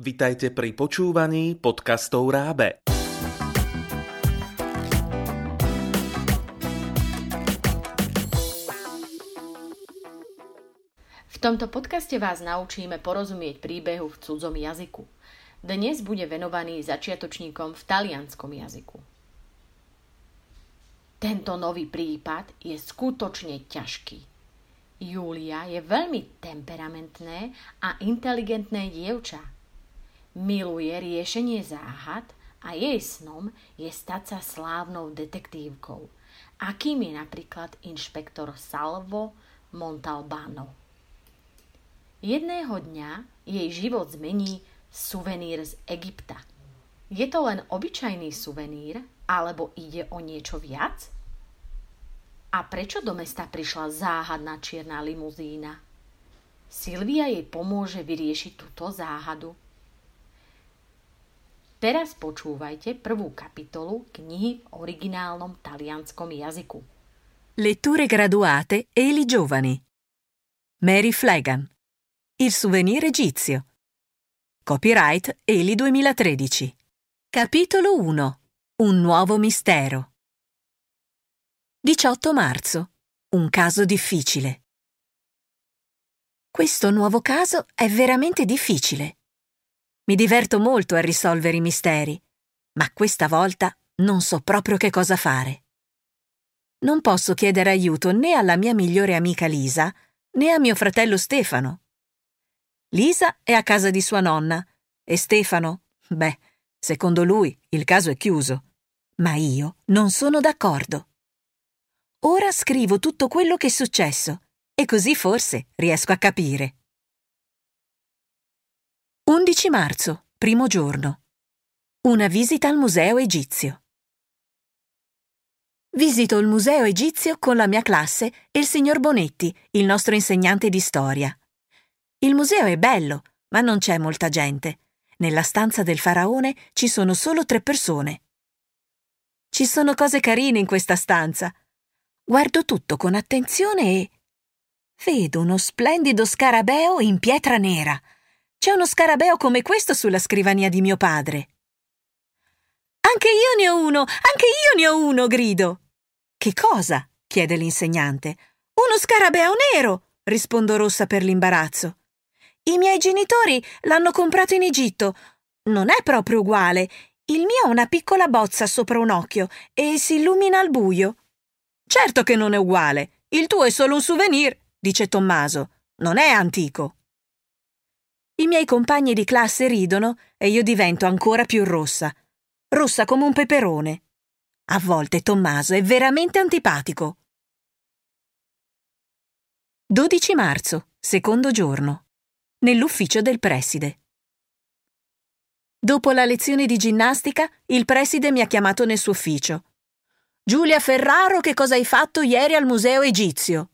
Vitajte pri počúvaní podcastov Rábe. V tomto podcaste vás naučíme porozumieť príbehu v cudzom jazyku. Dnes bude venovaný začiatočníkom v talianskom jazyku. Tento nový prípad je skutočne ťažký. Julia je veľmi temperamentné a inteligentné dievča Miluje riešenie záhad a jej snom je stať sa slávnou detektívkou, akým je napríklad inšpektor Salvo Montalbano. Jedného dňa jej život zmení suvenír z Egypta. Je to len obyčajný suvenír, alebo ide o niečo viac? A prečo do mesta prišla záhadná čierna limuzína? Silvia jej pomôže vyriešiť túto záhadu. Teraz počúvajte prvú kapitolu knihy v originálnom talianskom jazyku. Letture graduate e i giovani. Mary Flagan. Il souvenir egizio. Copyright Eli 2013. Capitolo 1. Un nuovo mistero. 18 marzo. Un caso difficile. Questo nuovo caso è veramente difficile. Mi diverto molto a risolvere i misteri, ma questa volta non so proprio che cosa fare. Non posso chiedere aiuto né alla mia migliore amica Lisa né a mio fratello Stefano. Lisa è a casa di sua nonna e Stefano, beh, secondo lui il caso è chiuso. Ma io non sono d'accordo. Ora scrivo tutto quello che è successo e così forse riesco a capire. 11 marzo, primo giorno. Una visita al Museo Egizio. Visito il Museo Egizio con la mia classe e il signor Bonetti, il nostro insegnante di storia. Il museo è bello, ma non c'è molta gente. Nella stanza del faraone ci sono solo tre persone. Ci sono cose carine in questa stanza. Guardo tutto con attenzione e vedo uno splendido scarabeo in pietra nera c'è uno scarabeo come questo sulla scrivania di mio padre. Anche io ne ho uno, anche io ne ho uno, grido. Che cosa? chiede l'insegnante. Uno scarabeo nero, rispondo rossa per l'imbarazzo. I miei genitori l'hanno comprato in Egitto. Non è proprio uguale. Il mio ha una piccola bozza sopra un occhio e si illumina al buio. Certo che non è uguale. Il tuo è solo un souvenir, dice Tommaso. Non è antico. I miei compagni di classe ridono e io divento ancora più rossa, rossa come un peperone. A volte Tommaso è veramente antipatico. 12 marzo, secondo giorno. Nell'ufficio del preside. Dopo la lezione di ginnastica, il preside mi ha chiamato nel suo ufficio. Giulia Ferraro, che cosa hai fatto ieri al museo egizio?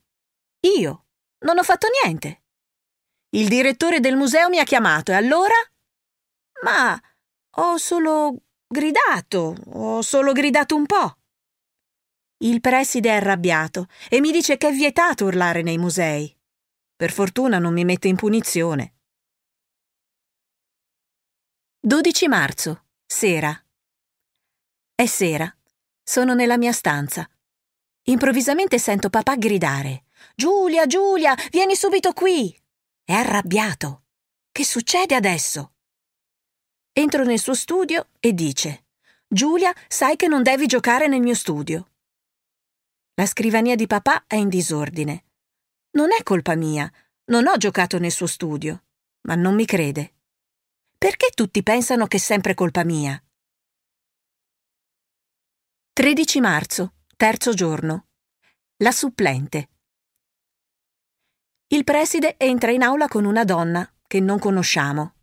Io. Non ho fatto niente. Il direttore del museo mi ha chiamato e allora? Ma ho solo gridato, ho solo gridato un po'. Il preside è arrabbiato e mi dice che è vietato urlare nei musei. Per fortuna non mi mette in punizione. 12 marzo, sera. È sera. Sono nella mia stanza. Improvvisamente sento papà gridare: Giulia, Giulia, vieni subito qui! È arrabbiato. Che succede adesso? Entro nel suo studio e dice Giulia, sai che non devi giocare nel mio studio. La scrivania di papà è in disordine. Non è colpa mia, non ho giocato nel suo studio, ma non mi crede. Perché tutti pensano che è sempre colpa mia? 13 marzo, terzo giorno. La supplente. Il preside entra in aula con una donna che non conosciamo.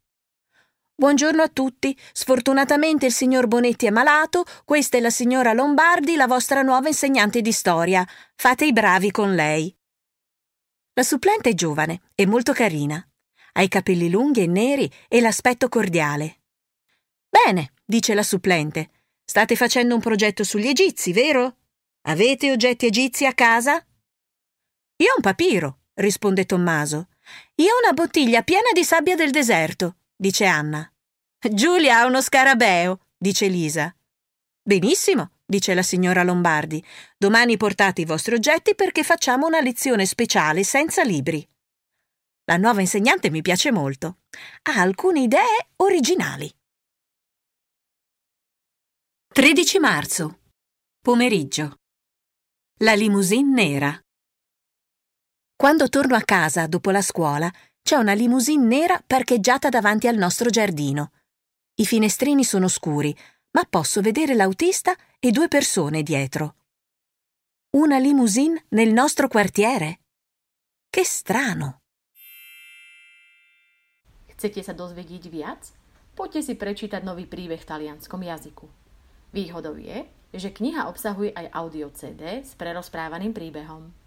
Buongiorno a tutti. Sfortunatamente il signor Bonetti è malato. Questa è la signora Lombardi, la vostra nuova insegnante di storia. Fate i bravi con lei. La supplente è giovane e molto carina. Ha i capelli lunghi e neri e l'aspetto cordiale. Bene, dice la supplente. State facendo un progetto sugli egizi, vero? Avete oggetti egizi a casa? Io ho un papiro, risponde Tommaso. Io ho una bottiglia piena di sabbia del deserto, dice Anna. Giulia ha uno scarabeo, dice Lisa. Benissimo, dice la signora Lombardi. Domani portate i vostri oggetti perché facciamo una lezione speciale senza libri. La nuova insegnante mi piace molto. Ha alcune idee originali. 13 marzo. Pomeriggio. La limousine nera. Quando torno a casa dopo la scuola, c'è una limousine nera parcheggiata davanti al nostro giardino. I finestrini sono scuri, ma posso vedere l'autista e due persone dietro. Una limousine nel nostro quartiere? Che strano! Chcete sa dozvedieť viac? Poďte si prečítať nový príbeh v talianskom jazyku. Výhodou je, že kniha obsahuje aj audio CD s prerozprávaným príbehom.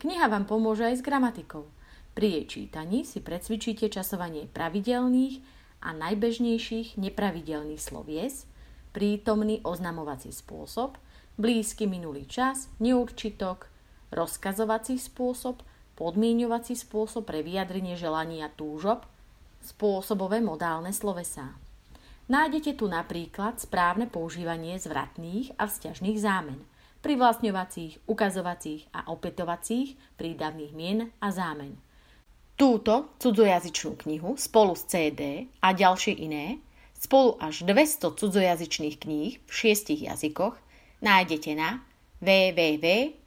Kniha vám pomôže aj s gramatikou. Pri jej čítaní si precvičíte časovanie pravidelných a najbežnejších nepravidelných slovies, prítomný oznamovací spôsob, blízky minulý čas, neurčitok, rozkazovací spôsob, podmieňovací spôsob pre vyjadrenie želania túžob, spôsobové modálne slovesá. Nájdete tu napríklad správne používanie zvratných a vzťažných zámen, privlastňovacích, ukazovacích a opätovacích prídavných mien a zámen. Túto cudzojazyčnú knihu spolu s CD a ďalšie iné, spolu až 200 cudzojazyčných kníh v šiestich jazykoch nájdete na www.raab.sk.